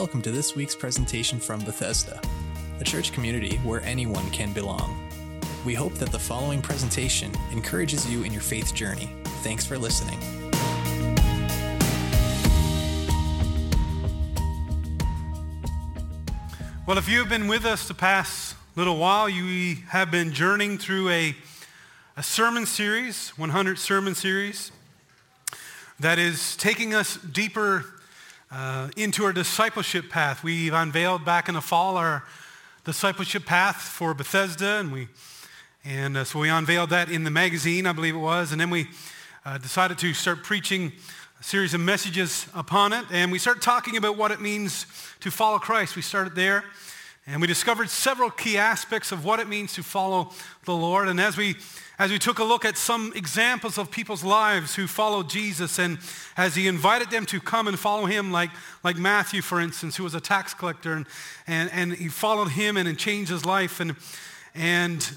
Welcome to this week's presentation from Bethesda, a church community where anyone can belong. We hope that the following presentation encourages you in your faith journey. Thanks for listening. Well, if you have been with us the past little while, you have been journeying through a, a sermon series, 100 sermon series, that is taking us deeper uh, into our discipleship path. We've unveiled back in the fall our discipleship path for Bethesda, and we and uh, so we unveiled that in the magazine, I believe it was, and then we uh, decided to start preaching a series of messages upon it, and we started talking about what it means to follow Christ. We started there, and we discovered several key aspects of what it means to follow the Lord. And as we as we took a look at some examples of people's lives who followed Jesus and as he invited them to come and follow him, like, like Matthew, for instance, who was a tax collector, and, and, and he followed him and, and changed his life. And, and,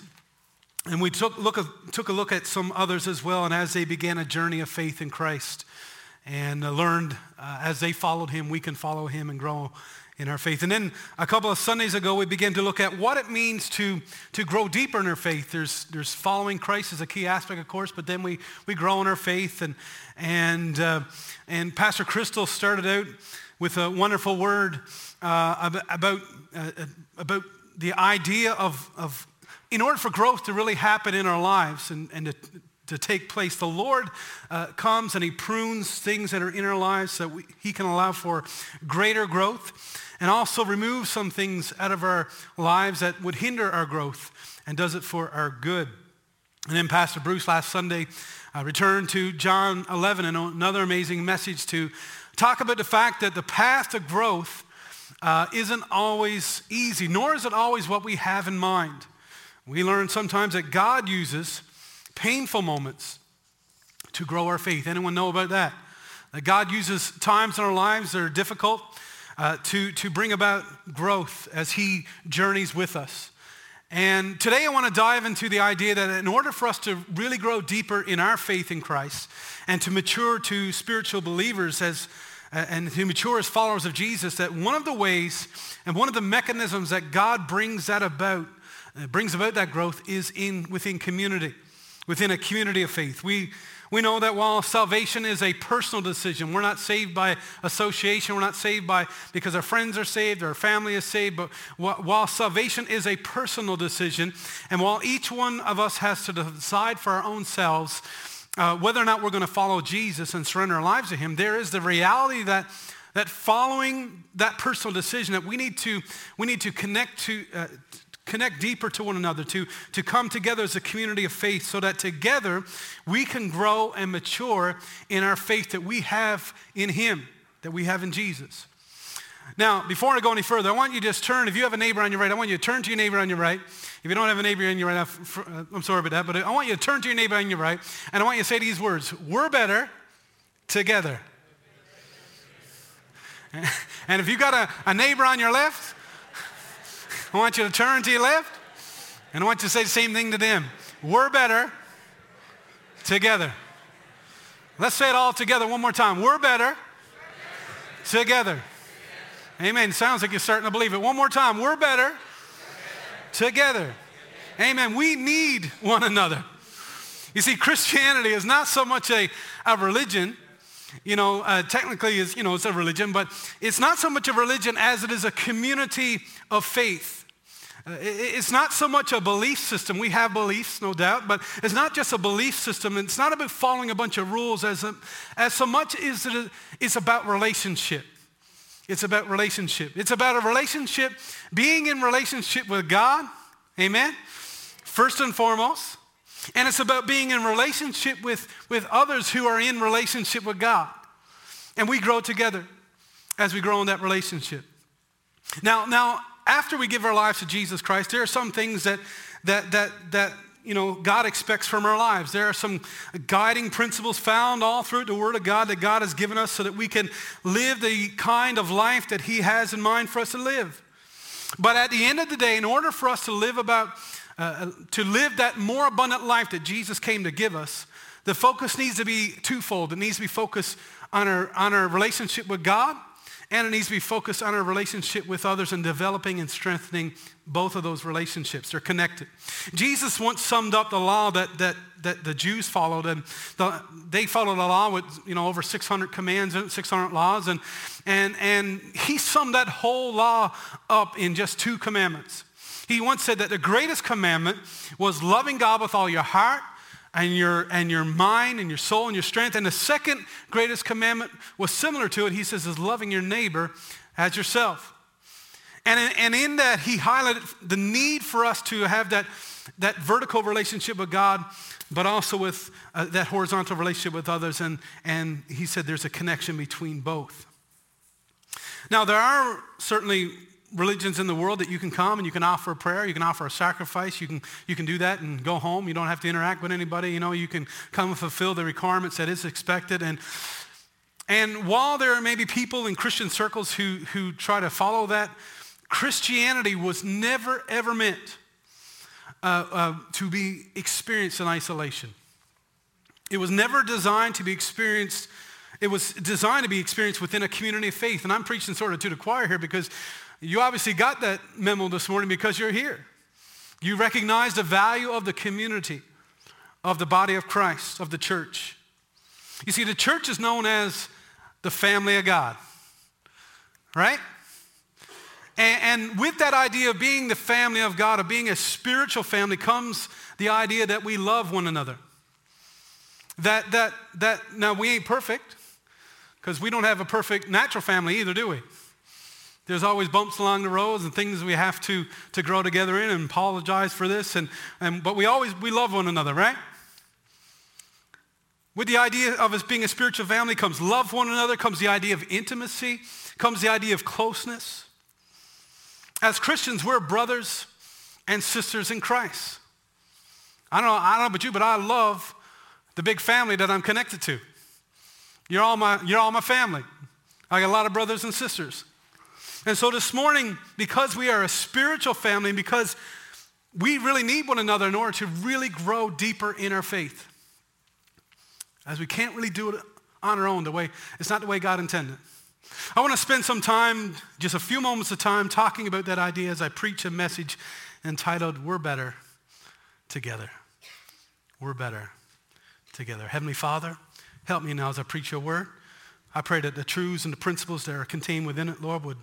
and we took, look, took a look at some others as well, and as they began a journey of faith in Christ and learned uh, as they followed him, we can follow him and grow in our faith. And then a couple of Sundays ago, we began to look at what it means to, to grow deeper in our faith. There's, there's following Christ is a key aspect, of course, but then we, we grow in our faith. And, and, uh, and Pastor Crystal started out with a wonderful word uh, about, uh, about the idea of, of, in order for growth to really happen in our lives and, and to, to take place. The Lord uh, comes and He prunes things that are in our lives so we, He can allow for greater growth and also remove some things out of our lives that would hinder our growth and does it for our good. And then Pastor Bruce last Sunday uh, returned to John 11 and another amazing message to talk about the fact that the path to growth uh, isn't always easy, nor is it always what we have in mind. We learn sometimes that God uses painful moments to grow our faith. Anyone know about that? That God uses times in our lives that are difficult uh, to, to bring about growth as He journeys with us. And today I want to dive into the idea that in order for us to really grow deeper in our faith in Christ and to mature to spiritual believers as, uh, and to mature as followers of Jesus, that one of the ways and one of the mechanisms that God brings that about, uh, brings about that growth is in, within community, within a community of faith. We, we know that while salvation is a personal decision, we're not saved by association, we're not saved by because our friends are saved, our family is saved, but while salvation is a personal decision, and while each one of us has to decide for our own selves uh, whether or not we're going to follow Jesus and surrender our lives to him, there is the reality that that following that personal decision that we need to we need to connect to uh, connect deeper to one another, to, to come together as a community of faith so that together we can grow and mature in our faith that we have in Him, that we have in Jesus. Now, before I go any further, I want you to just turn, if you have a neighbor on your right, I want you to turn to your neighbor on your right. If you don't have a neighbor on your right, uh, I'm sorry about that, but I want you to turn to your neighbor on your right, and I want you to say these words, we're better together. And if you've got a, a neighbor on your left, I want you to turn to your left, and I want you to say the same thing to them. We're better together. Let's say it all together one more time. We're better together. Amen. Sounds like you're starting to believe it. One more time. We're better together. Amen. We need one another. You see, Christianity is not so much a, a religion. You know, uh, technically, is you know, it's a religion, but it's not so much a religion as it is a community of faith. Uh, it's not so much a belief system. We have beliefs, no doubt, but it's not just a belief system. It's not about following a bunch of rules as, a, as so much as it is, it's about relationship. It's about relationship. It's about a relationship, being in relationship with God, amen, first and foremost. And it's about being in relationship with, with others who are in relationship with God. And we grow together as we grow in that relationship. Now, now after we give our lives to Jesus Christ, there are some things that, that, that, that you know, God expects from our lives. There are some guiding principles found all through the Word of God that God has given us so that we can live the kind of life that He has in mind for us to live. But at the end of the day, in order for us to live about, uh, to live that more abundant life that Jesus came to give us, the focus needs to be twofold. It needs to be focused on our, on our relationship with God and it needs to be focused on our relationship with others and developing and strengthening both of those relationships. They're connected. Jesus once summed up the law that, that, that the Jews followed, and the, they followed a law with you know, over 600 commands and 600 laws, and, and, and he summed that whole law up in just two commandments. He once said that the greatest commandment was loving God with all your heart, and your, and your mind and your soul and your strength. And the second greatest commandment was similar to it. He says, is loving your neighbor as yourself. And in, and in that, he highlighted the need for us to have that, that vertical relationship with God, but also with uh, that horizontal relationship with others. And, and he said there's a connection between both. Now, there are certainly religions in the world that you can come and you can offer a prayer, you can offer a sacrifice, you can, you can do that and go home. You don't have to interact with anybody. You know, you can come and fulfill the requirements that is expected. And, and while there may be people in Christian circles who, who try to follow that, Christianity was never, ever meant uh, uh, to be experienced in isolation. It was never designed to be experienced it was designed to be experienced within a community of faith. And I'm preaching sort of to the choir here because you obviously got that memo this morning because you're here. You recognize the value of the community, of the body of Christ, of the church. You see, the church is known as the family of God, right? And, and, with that idea of being the family of God, of being a spiritual family, comes the idea that we love one another. That, that, that, now we ain't perfect, because we don't have a perfect natural family either, do we? There's always bumps along the roads and things we have to, to grow together in and apologize for this. And, and, but we always, we love one another, right? With the idea of us being a spiritual family comes love one another, comes the idea of intimacy, comes the idea of closeness. As Christians, we're brothers and sisters in Christ. I don't know, I don't know about you, but I love the big family that I'm connected to. You're all my, you're all my family. I got a lot of brothers and sisters. And so this morning, because we are a spiritual family, because we really need one another in order to really grow deeper in our faith, as we can't really do it on our own the way, it's not the way God intended. I want to spend some time, just a few moments of time, talking about that idea as I preach a message entitled, We're Better Together. We're better together. Heavenly Father, help me now as I preach your word. I pray that the truths and the principles that are contained within it, Lord, would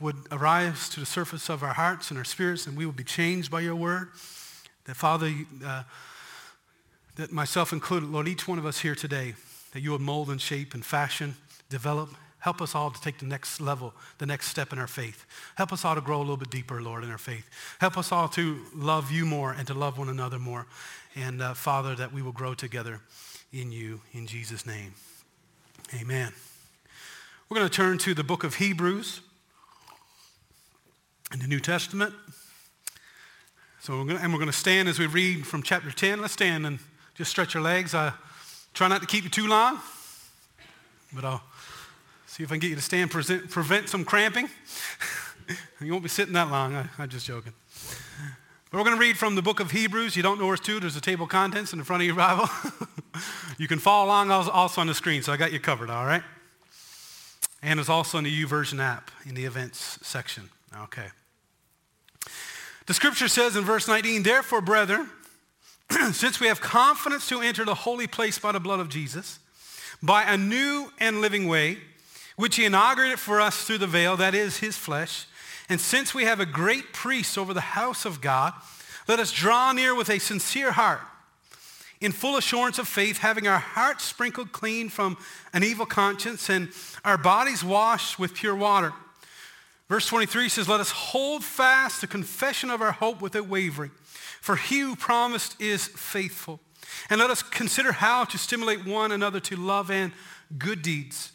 would arise to the surface of our hearts and our spirits, and we will be changed by your word. That, Father, uh, that myself included, Lord, each one of us here today, that you would mold and shape and fashion, develop, help us all to take the next level, the next step in our faith. Help us all to grow a little bit deeper, Lord, in our faith. Help us all to love you more and to love one another more. And, uh, Father, that we will grow together in you, in Jesus' name. Amen. We're going to turn to the book of Hebrews in the New Testament. So we're gonna, and we're going to stand as we read from chapter 10. Let's stand and just stretch your legs. I try not to keep you too long, but I'll see if I can get you to stand, present, prevent some cramping. you won't be sitting that long. I, I'm just joking. But we're going to read from the book of Hebrews. You don't know where it's to. There's a table of contents in the front of your Bible. you can follow along also on the screen, so I got you covered, all right? And it's also in the YouVersion app in the events section. Okay. The scripture says in verse 19, Therefore, brethren, since we have confidence to enter the holy place by the blood of Jesus, by a new and living way, which he inaugurated for us through the veil, that is his flesh, and since we have a great priest over the house of God, let us draw near with a sincere heart, in full assurance of faith, having our hearts sprinkled clean from an evil conscience and our bodies washed with pure water. Verse 23 says, Let us hold fast the confession of our hope without wavering, for he who promised is faithful. And let us consider how to stimulate one another to love and good deeds,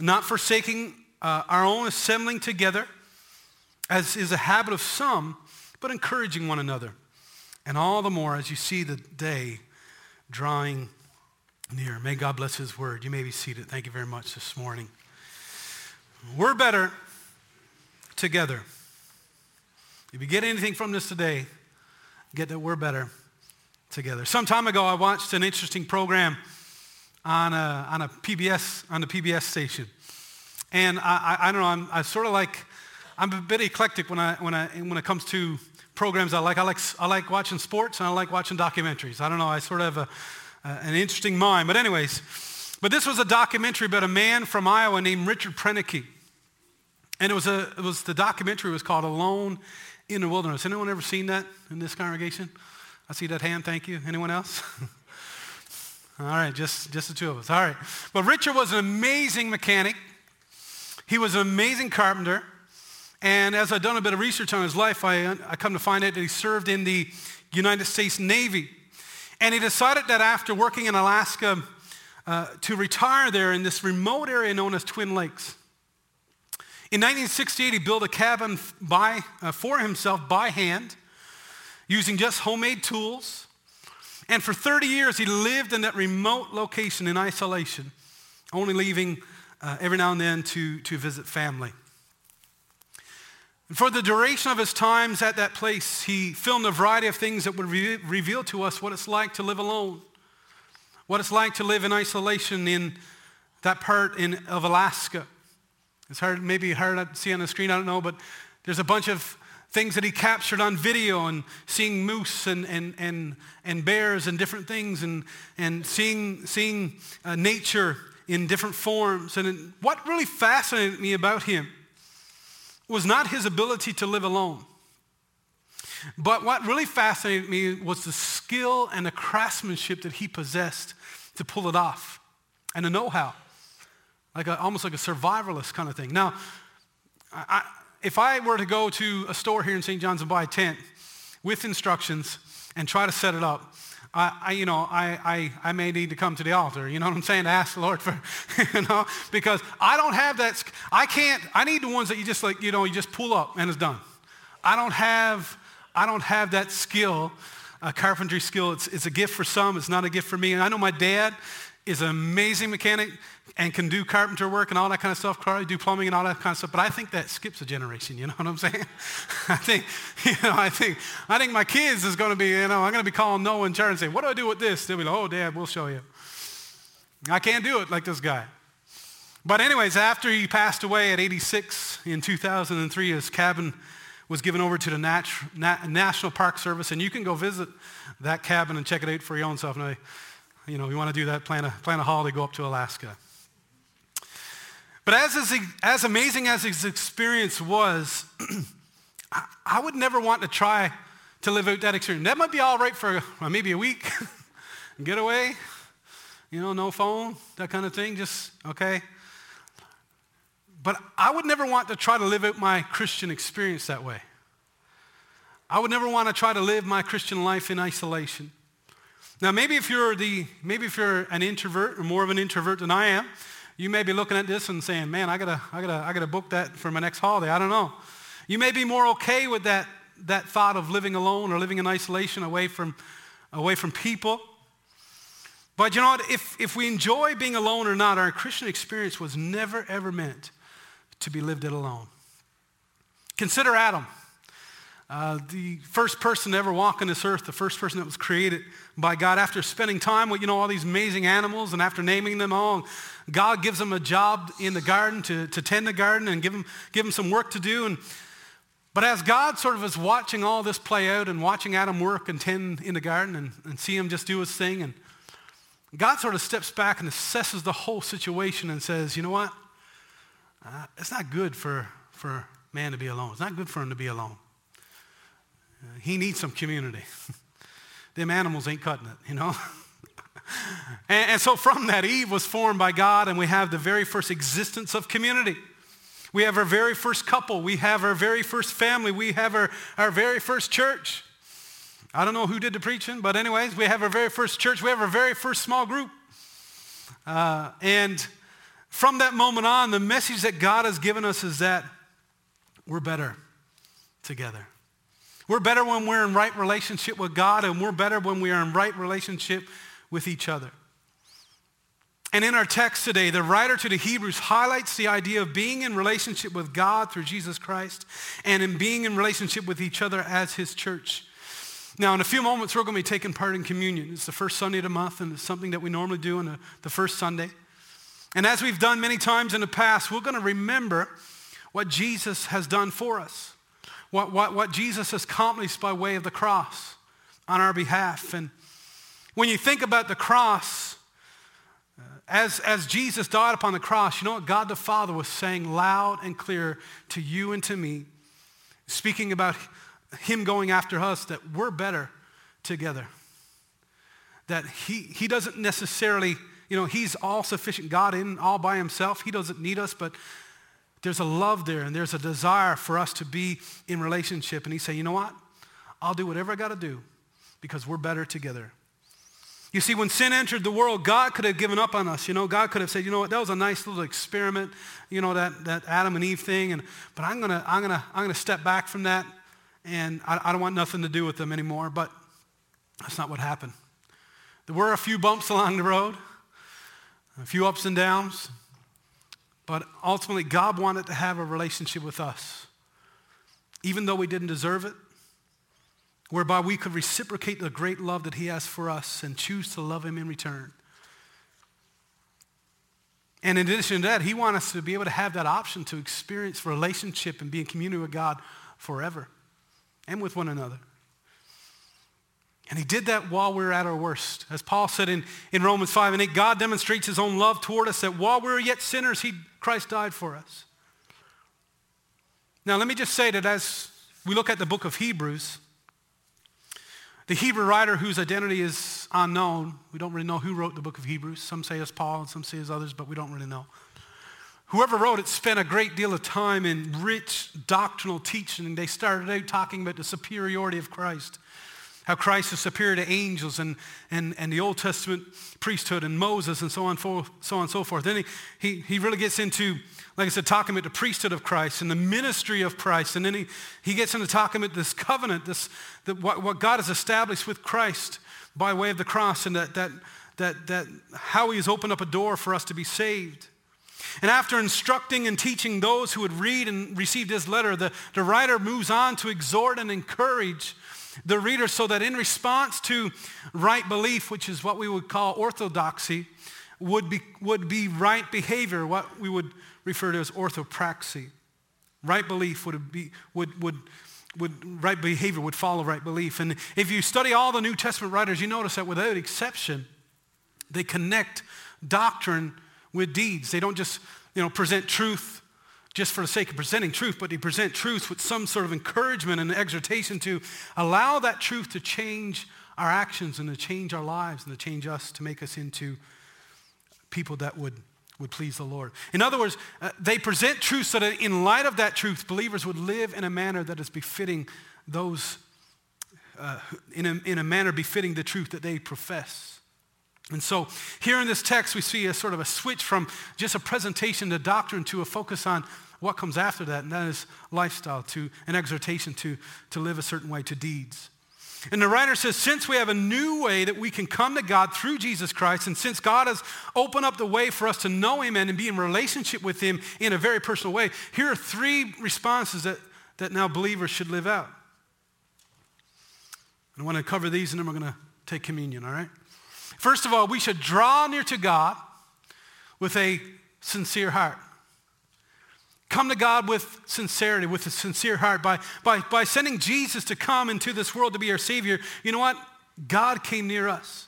not forsaking uh, our own assembling together, as is a habit of some, but encouraging one another. And all the more as you see the day drawing near. May God bless his word. You may be seated. Thank you very much this morning. We're better together. If you get anything from this today, get that we're better together. Some time ago, I watched an interesting program on a, on a PBS, on the PBS station. And I, I, I don't know, I'm I sort of like, I'm a bit eclectic when, I, when, I, when it comes to programs I like. I like, I like watching sports and I like watching documentaries. I don't know, I sort of have a, uh, an interesting mind. But anyways, but this was a documentary about a man from Iowa named Richard Proenneke. And it was, a, it was the documentary was called Alone in the Wilderness. Anyone ever seen that in this congregation? I see that hand, thank you. Anyone else? All right, just, just the two of us. All right. But Richard was an amazing mechanic. He was an amazing carpenter. And as I've done a bit of research on his life, I, I come to find out that he served in the United States Navy. And he decided that after working in Alaska uh, to retire there in this remote area known as Twin Lakes. In 1968, he built a cabin by, uh, for himself by hand using just homemade tools. And for 30 years, he lived in that remote location in isolation, only leaving uh, every now and then to, to visit family. And for the duration of his times at that place, he filmed a variety of things that would re- reveal to us what it's like to live alone what it's like to live in isolation in that part in, of Alaska. It's hard, maybe hard to see on the screen, I don't know, but there's a bunch of things that he captured on video and seeing moose and, and, and, and bears and different things and, and seeing, seeing uh, nature in different forms. And what really fascinated me about him was not his ability to live alone. But what really fascinated me was the skill and the craftsmanship that he possessed to pull it off and the know-how, like a, almost like a survivalist kind of thing. Now, I, if I were to go to a store here in St. John's and buy a tent with instructions and try to set it up, I, I, you know, I, I, I may need to come to the altar. You know what I'm saying? To ask the Lord for, you know, because I don't have that. I can't. I need the ones that you just like, you know, you just pull up and it's done. I don't have I don't have that skill, a carpentry skill. It's, it's a gift for some. It's not a gift for me. And I know my dad is an amazing mechanic and can do carpenter work and all that kind of stuff, probably do plumbing and all that kind of stuff. But I think that skips a generation. You know what I'm saying? I think, you know, I think, I think my kids is going to be, you know, I'm going to be calling Noah and Charlie and say, what do I do with this? They'll be like, oh, Dad, we'll show you. I can't do it like this guy. But anyways, after he passed away at 86 in 2003, his cabin was given over to the Nat- Nat- National Park Service, and you can go visit that cabin and check it out for your own self. Now, you know, you want to do that, plan a, plan a holiday, go up to Alaska. But as, as amazing as his experience was, I would never want to try to live out that experience. That might be all right for well, maybe a week, get away, you know, no phone, that kind of thing, just, okay. But I would never want to try to live out my Christian experience that way. I would never want to try to live my Christian life in isolation. Now, maybe if you're the, maybe if you're an introvert or more of an introvert than I am, you may be looking at this and saying, "Man, I gotta, I gotta, I gotta book that for my next holiday." I don't know. You may be more okay with that, that thought of living alone or living in isolation, away from, away from people. But you know what? If, if we enjoy being alone or not, our Christian experience was never ever meant to be lived it alone. Consider Adam, uh, the first person to ever walk on this earth, the first person that was created by God. After spending time with, you know, all these amazing animals and after naming them all, God gives them a job in the garden to, to tend the garden and give them, give him some work to do. And, but as God sort of is watching all this play out and watching Adam work and tend in the garden and, and see him just do his thing, and God sort of steps back and assesses the whole situation and says, you know what? Uh, it's not good for, for man to be alone. It's not good for him to be alone. Uh, he needs some community. Them animals ain't cutting it, you know? and, and so from that, Eve was formed by God, and we have the very first existence of community. We have our very first couple. We have our very first family. We have our, our very first church. I don't know who did the preaching, but anyways, we have our very first church. We have our very first small group. Uh, and from that moment on, the message that God has given us is that we're better together. We're better when we're in right relationship with God, and we're better when we are in right relationship with each other. And in our text today, the writer to the Hebrews highlights the idea of being in relationship with God through Jesus Christ and in being in relationship with each other as his church. Now, in a few moments, we're going to be taking part in communion. It's the first Sunday of the month, and it's something that we normally do on the, first Sunday. And as we've done many times in the past, we're going to remember what Jesus has done for us, what, what, what Jesus has accomplished by way of the cross on our behalf. And when you think about the cross, uh, as, as Jesus died upon the cross, you know what God the Father was saying loud and clear to you and to me, speaking about him going after us, that we're better together. That he, he doesn't necessarily, you know, he's all sufficient God in all by himself. He doesn't need us, but there's a love there and there's a desire for us to be in relationship. And he said, you know what? I'll do whatever I got to do because we're better together. You see, when sin entered the world, God could have given up on us. You know, God could have said, you know what, that was a nice little experiment, you know, that, that Adam and Eve thing. And, but I'm going to I'm gonna, I'm gonna step back from that, and I, I don't want nothing to do with them anymore. But that's not what happened. There were a few bumps along the road, a few ups and downs, but ultimately, God wanted to have a relationship with us. Even though we didn't deserve it, whereby we could reciprocate the great love that he has for us and choose to love him in return. And in addition to that, he wants us to be able to have that option to experience relationship and be in community with God forever and with one another. And he did that while we were at our worst. As Paul said in, in Romans 5 and 8, God demonstrates his own love toward us that while we were yet sinners, he, Christ died for us. Now, let me just say that as we look at the book of Hebrews, the Hebrew writer whose identity is unknown, we don't really know who wrote the book of Hebrews. Some say it's Paul and some say it's others, but we don't really know. Whoever wrote it spent a great deal of time in rich doctrinal teaching. They started out talking about the superiority of Christ, how Christ is superior to angels and, and, and the Old Testament priesthood and Moses and so on, for, so on and so forth. Then he, he, he really gets into like I said, talking about the priesthood of Christ and the ministry of Christ. And then he, he gets into talking about this covenant, this, that what, what God has established with Christ by way of the cross and that, that, that, that how he has opened up a door for us to be saved. And after instructing and teaching those who would read and receive his letter, the, the writer moves on to exhort and encourage the reader so that in response to right belief, which is what we would call orthodoxy, would be, would be right behavior, what we would refer to as orthopraxy. Right belief would be, would, would, would, right behavior would follow right belief. And if you study all the New Testament writers, you notice that without exception, they connect doctrine with deeds. They don't just, you know, present truth just for the sake of presenting truth, but to present truth with some sort of encouragement and exhortation to allow that truth to change our actions and to change our lives and to change us to make us into people that would would please the Lord. In other words, uh, they present truth so that in light of that truth, believers would live in a manner that is befitting those, uh, in, a, in a manner befitting the truth that they profess. And so here in this text, we see a sort of a switch from just a presentation to doctrine to a focus on what comes after that, and that is lifestyle, to an exhortation to, to live a certain way, to deeds. And the writer says, since we have a new way that we can come to God through Jesus Christ, and since God has opened up the way for us to know Him and to be in relationship with Him in a very personal way, here are three responses that, that now believers should live out. And I want to cover these and then we're going to take communion, all right? First of all, we should draw near to God with a sincere heart. Come to God with sincerity, with a sincere heart. By, by, by sending Jesus to come into this world to be our Savior, you know what? God came near us.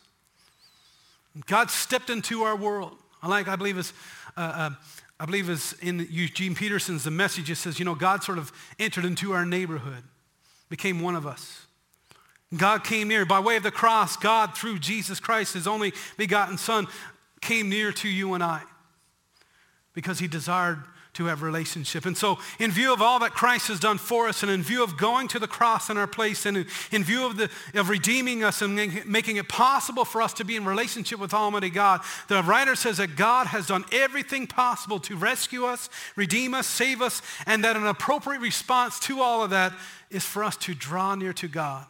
God stepped into our world. I like, I believe is, uh, uh, I believe is in Eugene Peterson's the message. It says, you know, God sort of entered into our neighborhood, became one of us. God came near. By way of the cross, God, through Jesus Christ, his only begotten Son, came near to you and I because he desired to have relationship. And so in view of all that Christ has done for us and in view of going to the cross in our place and in, in view of, the, of redeeming us and making it possible for us to be in relationship with Almighty God, the writer says that God has done everything possible to rescue us, redeem us, save us, and that an appropriate response to all of that is for us to draw near to God,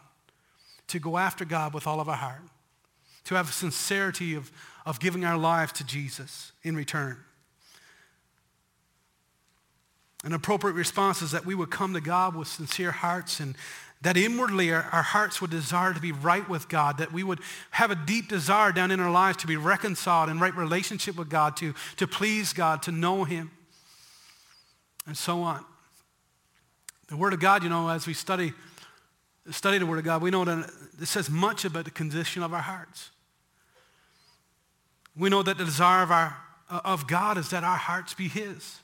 to go after God with all of our heart, to have a sincerity of, of giving our lives to Jesus in return. An appropriate response is that we would come to God with sincere hearts and that inwardly our, our, hearts would desire to be right with God, that we would have a deep desire down in our lives to be reconciled in right relationship with God, to, to please God, to know Him, and so on. The Word of God, you know, as we study, study the Word of God, we know that it says much about the condition of our hearts. We know that the desire of, our, uh, of God is that our hearts be His.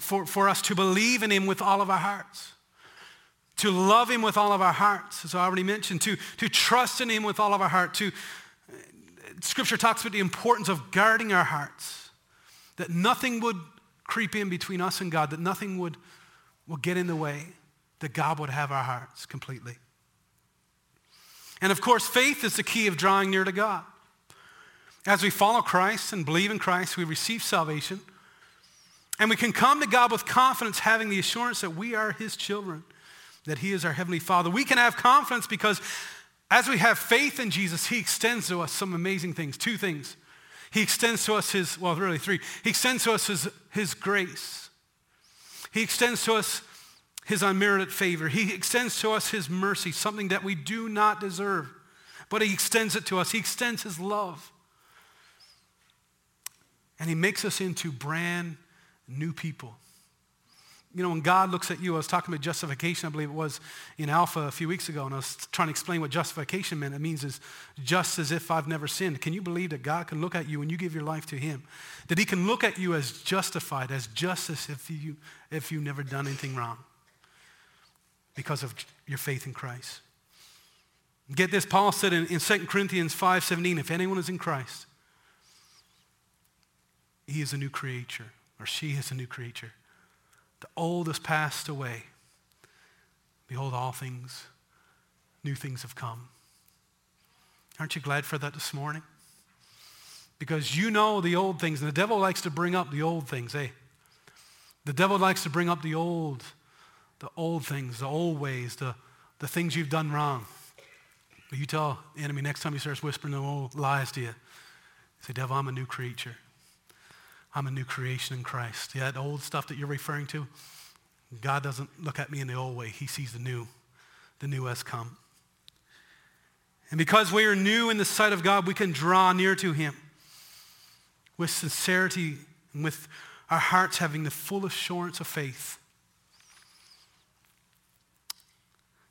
For, for us to believe in Him with all of our hearts. To love him with all of our hearts, as I already mentioned, to, to trust in him with all of our heart, to, scripture talks about the importance of guarding our hearts, that nothing would creep in between us and God, that nothing would, would get in the way, that God would have our hearts completely. And of course, faith is the key of drawing near to God. As we follow Christ and believe in Christ, we receive salvation. And we can come to God with confidence, having the assurance that we are his children that He is our Heavenly Father. We can have confidence because as we have faith in Jesus, He extends to us some amazing things. Two things. He extends to us His, well, really three. He extends to us His, his grace. He extends to us His unmerited favor. He extends to us His mercy, something that we do not deserve. But He extends it to us. He extends His love. And He makes us into brand new people. You know, when God looks at you, I was talking about justification, I believe it was in Alpha a few weeks ago, and I was trying to explain what justification meant. It means is just as if I've never sinned. Can you believe that God can look at you when you give your life to Him? That He can look at you as justified, as just as if you if you've never done anything wrong because of your faith in Christ. Get this, Paul said in, in 2 Corinthians 5:17, if anyone is in Christ, he is a new creature, or she is a new creature. The old has passed away. Behold, all things, new things have come. Aren't you glad for that this morning? Because you know the old things, and the devil likes to bring up the old things, eh? The devil likes to bring up the old, the old things, the old ways, the, the things you've done wrong. But you tell the enemy next time he starts whispering the old lies to you, say, devil, I'm a new creature. I'm a new creation in Christ. Yeah, the old stuff that you're referring to, God doesn't look at me in the old way. He sees the new. The new has come. And because we are new in the sight of God, we can draw near to him with sincerity and with our hearts having the full assurance of faith.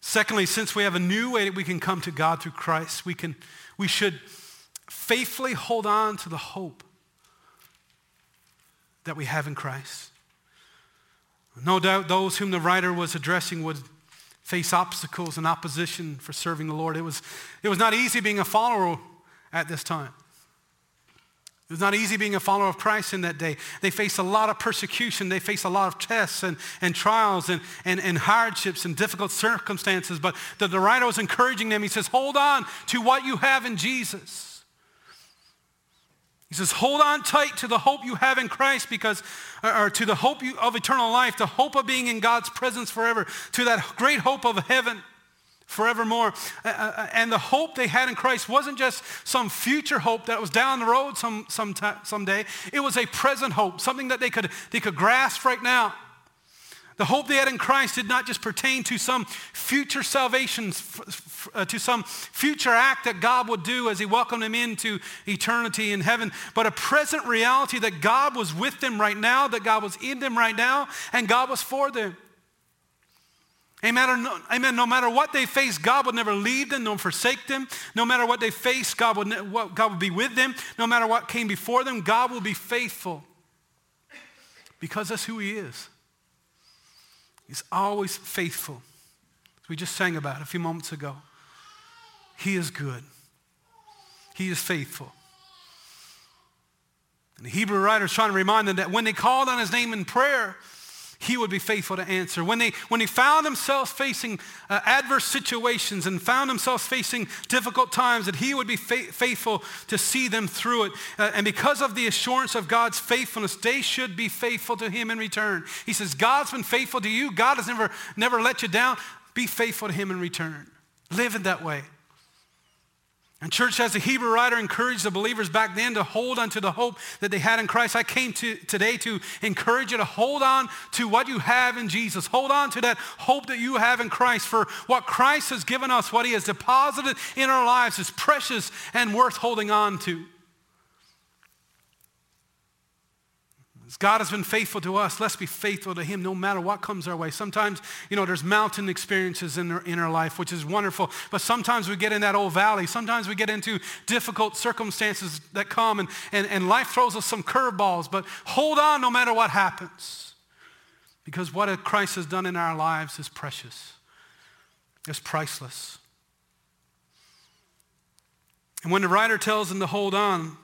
Secondly, since we have a new way that we can come to God through Christ, we, can, we should faithfully hold on to the hope that we have in Christ. No doubt those whom the writer was addressing would face obstacles and opposition for serving the Lord. It was, it was not easy being a follower at this time. It was not easy being a follower of Christ in that day. They faced a lot of persecution. They faced a lot of tests and, and trials and, and, and hardships and difficult circumstances. But the, the writer was encouraging them. He says, hold on to what you have in Jesus. He says, hold on tight to the hope you have in Christ because, or to the hope you, of eternal life, the hope of being in God's presence forever, to that great hope of heaven forevermore. And the hope they had in Christ wasn't just some future hope that was down the road some, some someday. It was a present hope, something that they could, they could grasp right now. The hope they had in Christ did not just pertain to some future salvation, uh, to some future act that God would do as He welcomed them into eternity in heaven, but a present reality that God was with them right now, that God was in them right now, and God was for them. Amen. Amen. No matter what they face, God will never leave them nor forsake them. No matter what they face, God would, God would be with them. No matter what came before them, God will be faithful because that's who He is. He's always faithful. We just sang about a few moments ago. He is good. He is faithful. And the Hebrew writer is trying to remind them that when they called on his name in prayer, he would be faithful to answer. When they, when they found themselves facing uh, adverse situations and found themselves facing difficult times, that he would be fa- faithful to see them through it. Uh, and because of the assurance of God's faithfulness, they should be faithful to him in return. He says, God's been faithful to you. God has never, never let you down. Be faithful to him in return. Live in that way. And church, as the Hebrew writer encouraged the believers back then to hold on to the hope that they had in Christ, I came to today to encourage you to hold on to what you have in Jesus. Hold on to that hope that you have in Christ. For what Christ has given us, what he has deposited in our lives is precious and worth holding on to. God has been faithful to us, let's be faithful to him no matter what comes our way. Sometimes, you know, there's mountain experiences in our, in our life, which is wonderful. But sometimes we get in that old valley. Sometimes we get into difficult circumstances that come and, and, and life throws us some curveballs. But hold on no matter what happens. Because what Christ has done in our lives is precious. It's priceless. And when the writer tells them to hold on,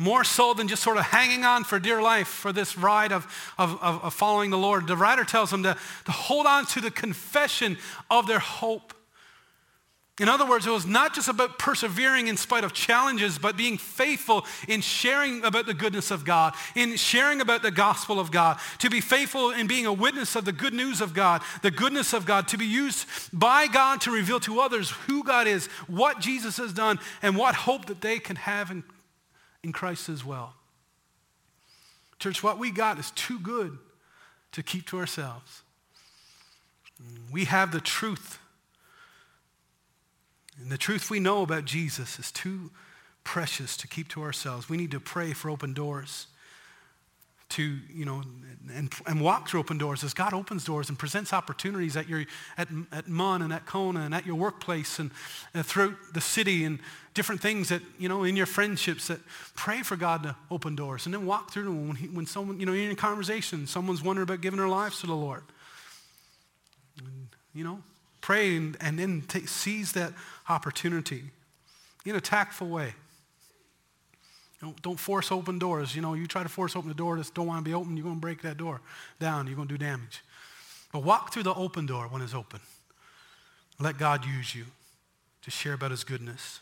more so than just sort of hanging on for dear life for this ride of, of, of, following the Lord. The writer tells them to, to hold on to the confession of their hope. In other words, it was not just about persevering in spite of challenges, but being faithful in sharing about the goodness of God, in sharing about the gospel of God, to be faithful in being a witness of the good news of God, the goodness of God, to be used by God to reveal to others who God is, what Jesus has done, and what hope that they can have in in Christ as well. Church, what we got is too good to keep to ourselves. We have the truth. And the truth we know about Jesus is too precious to keep to ourselves. We need to pray for open doors to, you know, and, and walk through open doors as God opens doors and presents opportunities at your, at, at MUN and at CONA and at your workplace and, and throughout the city and different things that, you know, in your friendships that pray for God to open doors and then walk through them when, he, when someone, you know, in a conversation, someone's wondering about giving their lives to the Lord. And, you know, pray and, and then seize that opportunity in a tactful way. Don't, don't force open doors. You know, you try to force open the door that don't want to be open, you're going to break that door down. You're going to do damage. But walk through the open door when it's open. Let God use you to share about his goodness.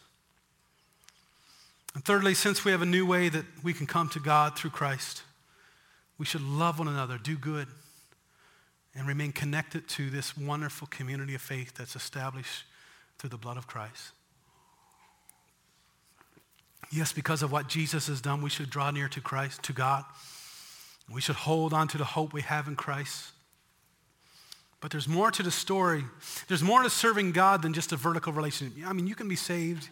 And thirdly, since we have a new way that we can come to God through Christ, we should love one another, do good, and remain connected to this wonderful community of faith that's established through the blood of Christ. Yes, because of what Jesus has done, we should draw near to Christ, to God. We should hold on to the hope we have in Christ. But there's more to the story. There's more to serving God than just a vertical relationship. I mean, you can be saved,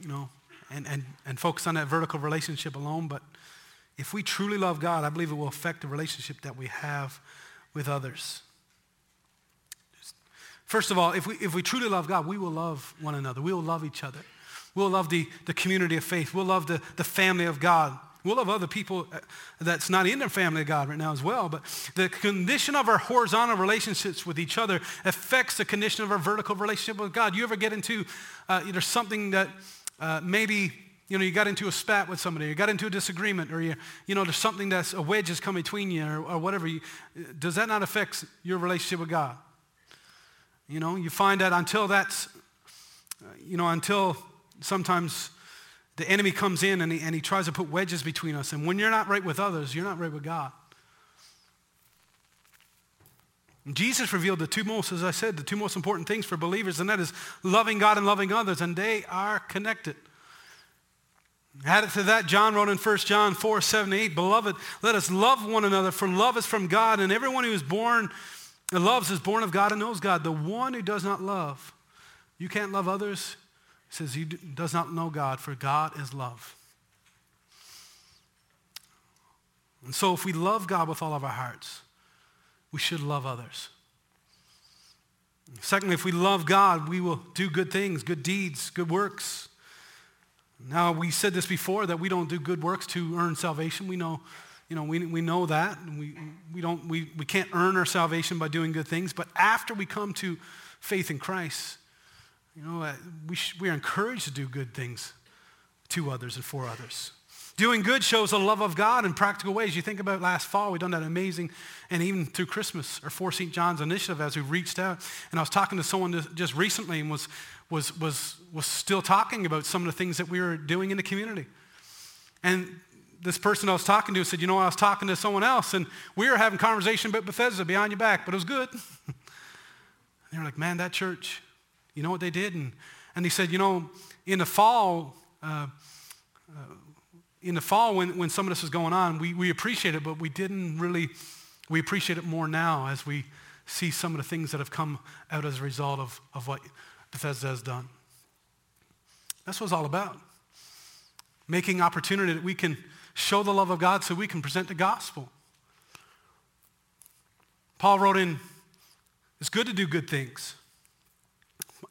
you know, and, and, and focus on that vertical relationship alone. But if we truly love God, I believe it will affect the relationship that we have with others. First of all, if we, if we truly love God, we will love one another. We will love each other. We'll love the, the community of faith. We'll love the, the family of God. We'll love other people uh, that's not in the family of God right now as well. But the condition of our horizontal relationships with each other affects the condition of our vertical relationship with God. You ever get into uh, there's something that uh, maybe you know you got into a spat with somebody, you got into a disagreement, or you you know there's something that's a wedge has come between you, or, or whatever. You, does that not affect your relationship with God? You know, you find that until that's uh, you know until sometimes the enemy comes in and he, and he tries to put wedges between us. And when you're not right with others, you're not right with God. Jesus revealed the two most, as I said, the two most important things for believers, and that is loving God and loving others, and they are connected. Added to that, John wrote in 1 John 4, 7, 8, Beloved, let us love one another, for love is from God, and everyone who is born, and loves is born of God and knows God. The one who does not love, you can't love others, says he does not know God, for God is love. And so if we love God with all of our hearts, we should love others. Secondly, if we love God, we will do good things, good deeds, good works. Now, we said this before that we don't do good works to earn salvation. We know, you know, we, we know that. We, we, don't, we, we can't earn our salvation by doing good things. But after we come to faith in Christ, you know, uh, we, sh- we are encouraged to do good things to others and for others. Doing good shows a love of God in practical ways. You think about last fall, we done that amazing, and even through Christmas or for St. John's initiative as we reached out. And I was talking to someone just recently and was, was, was, was still talking about some of the things that we were doing in the community. And this person I was talking to said, you know, I was talking to someone else, and we were having conversation about Bethesda behind your back, but it was good. they were like, man, that church, You know what they did? And, and he said, you know, in the fall, uh, uh, in the fall when, when some of this was going on, we, we appreciate it, but we didn't really, we appreciate it more now as we see some of the things that have come out as a result of, of what Bethesda has done. That's what it's all about. Making opportunity that we can show the love of God so we can present the gospel. Paul wrote in, it's good to do good things.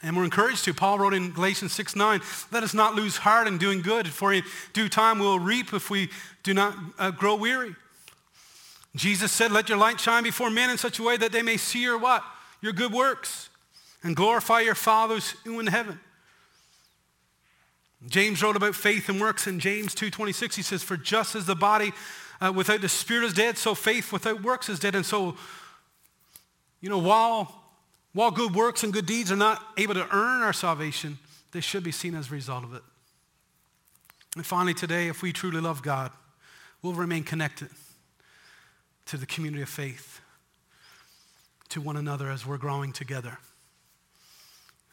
And we're encouraged to. Paul wrote in Galatians 6 9, let us not lose heart in doing good, for in due time we'll reap if we do not uh, grow weary. Jesus said, let your light shine before men in such a way that they may see your what? Your good works and glorify your fathers who in heaven. James wrote about faith and works in James 2.26. He says, for just as the body uh, without the spirit is dead, so faith without works is dead. And so, you know, while while good works and good deeds are not able to earn our salvation, they should be seen as a result of it. And finally, today, if we truly love God, we'll remain connected to the community of faith, to one another as we're growing together.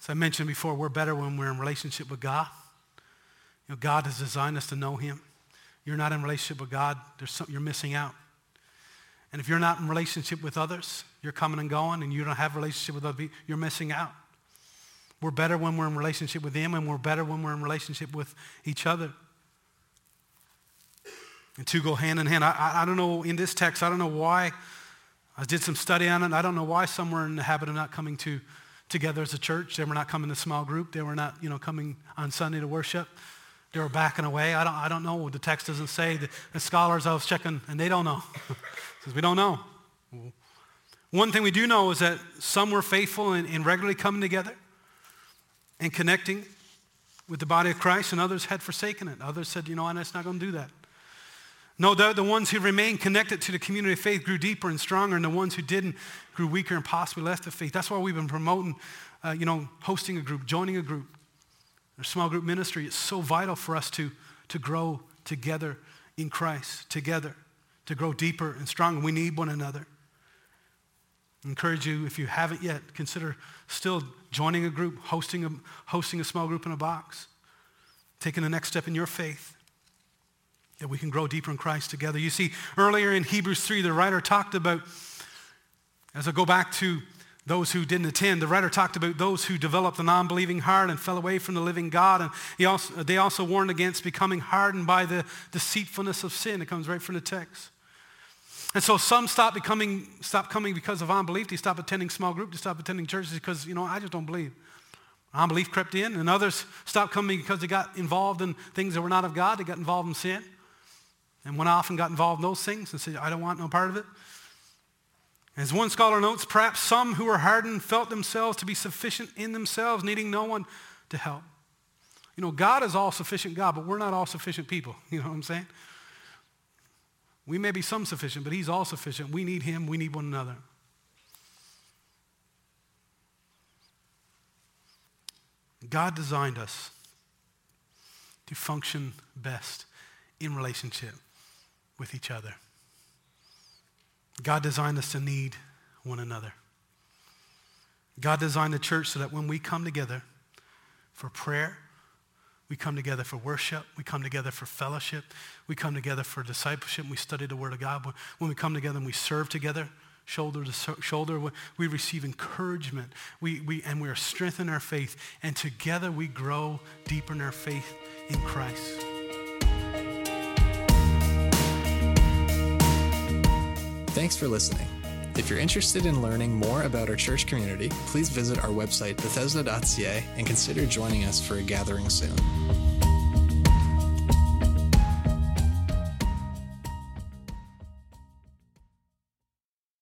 As I mentioned before, we're better when we're in relationship with God. You know, God has designed us to know Him. You're not in relationship with God, there's something you're missing out. And if you're not in relationship with others, you're coming and going, and you don't have relationship with other people, you're missing out. We're better when we're in relationship with them and we're better when we're in relationship with each other. And two go hand in hand. I, I, I don't know, in this text, I don't know why. I did some study on it. I don't know why some were in the habit of not coming to together as a church. They were not coming to small group. They were not, you know, coming on Sunday to worship. They were backing away. I don't, I don't know. The text doesn't say. The, the scholars I was checking, and they don't know. says, we don't know. One thing we do know is that some were faithful in, in regularly coming together and connecting with the body of Christ, and others had forsaken it. Others said, you know, I'm not going to do that. No doubt the ones who remained connected to the community of faith grew deeper and stronger, and the ones who didn't grew weaker and possibly left the faith. That's why we've been promoting, uh, you know, hosting a group, joining a group, a small group ministry. is so vital for us to, to grow together in Christ, together to grow deeper and stronger. We need one another. I encourage you, if you haven't yet, consider still joining a group, hosting a, hosting a small group in a box, taking the next step in your faith, that we can grow deeper in Christ together. You see, earlier in Hebrews 3, the writer talked about, as I go back to those who didn't attend. The writer talked about those who developed a non-believing heart and fell away from the living God. And he also, they also warned against becoming hardened by the deceitfulness of sin. It comes right from the text. And so some stop becoming, stop coming because of unbelief. They stop attending small group. They stop attending churches because, you know, I just don't believe. Unbelief crept in. And others stopped coming because they got involved in things that were not of God. They got involved in sin. And went off and got involved in those things and said, I don't want no part of it. As one scholar notes, perhaps some who were hardened felt themselves to be sufficient in themselves, needing no one to help. You know, God is all sufficient God, but we're not all sufficient people. You know what I'm saying? We may be some sufficient, but He's all sufficient. We need Him, we need one another. God designed us to function best in relationship with each other. God designed us to need one another. God designed the church so that when we come together for prayer, we come together for worship. We come together for fellowship. We come together for discipleship. We study the Word of God. When we come together and we serve together, shoulder to shoulder, we receive encouragement. We, we, and we are strengthened in our faith. And together we grow deeper in our faith in Christ. Thanks for listening. If you're interested in learning more about our church community, please visit our website, bethesda.ca, and consider joining us for a gathering soon.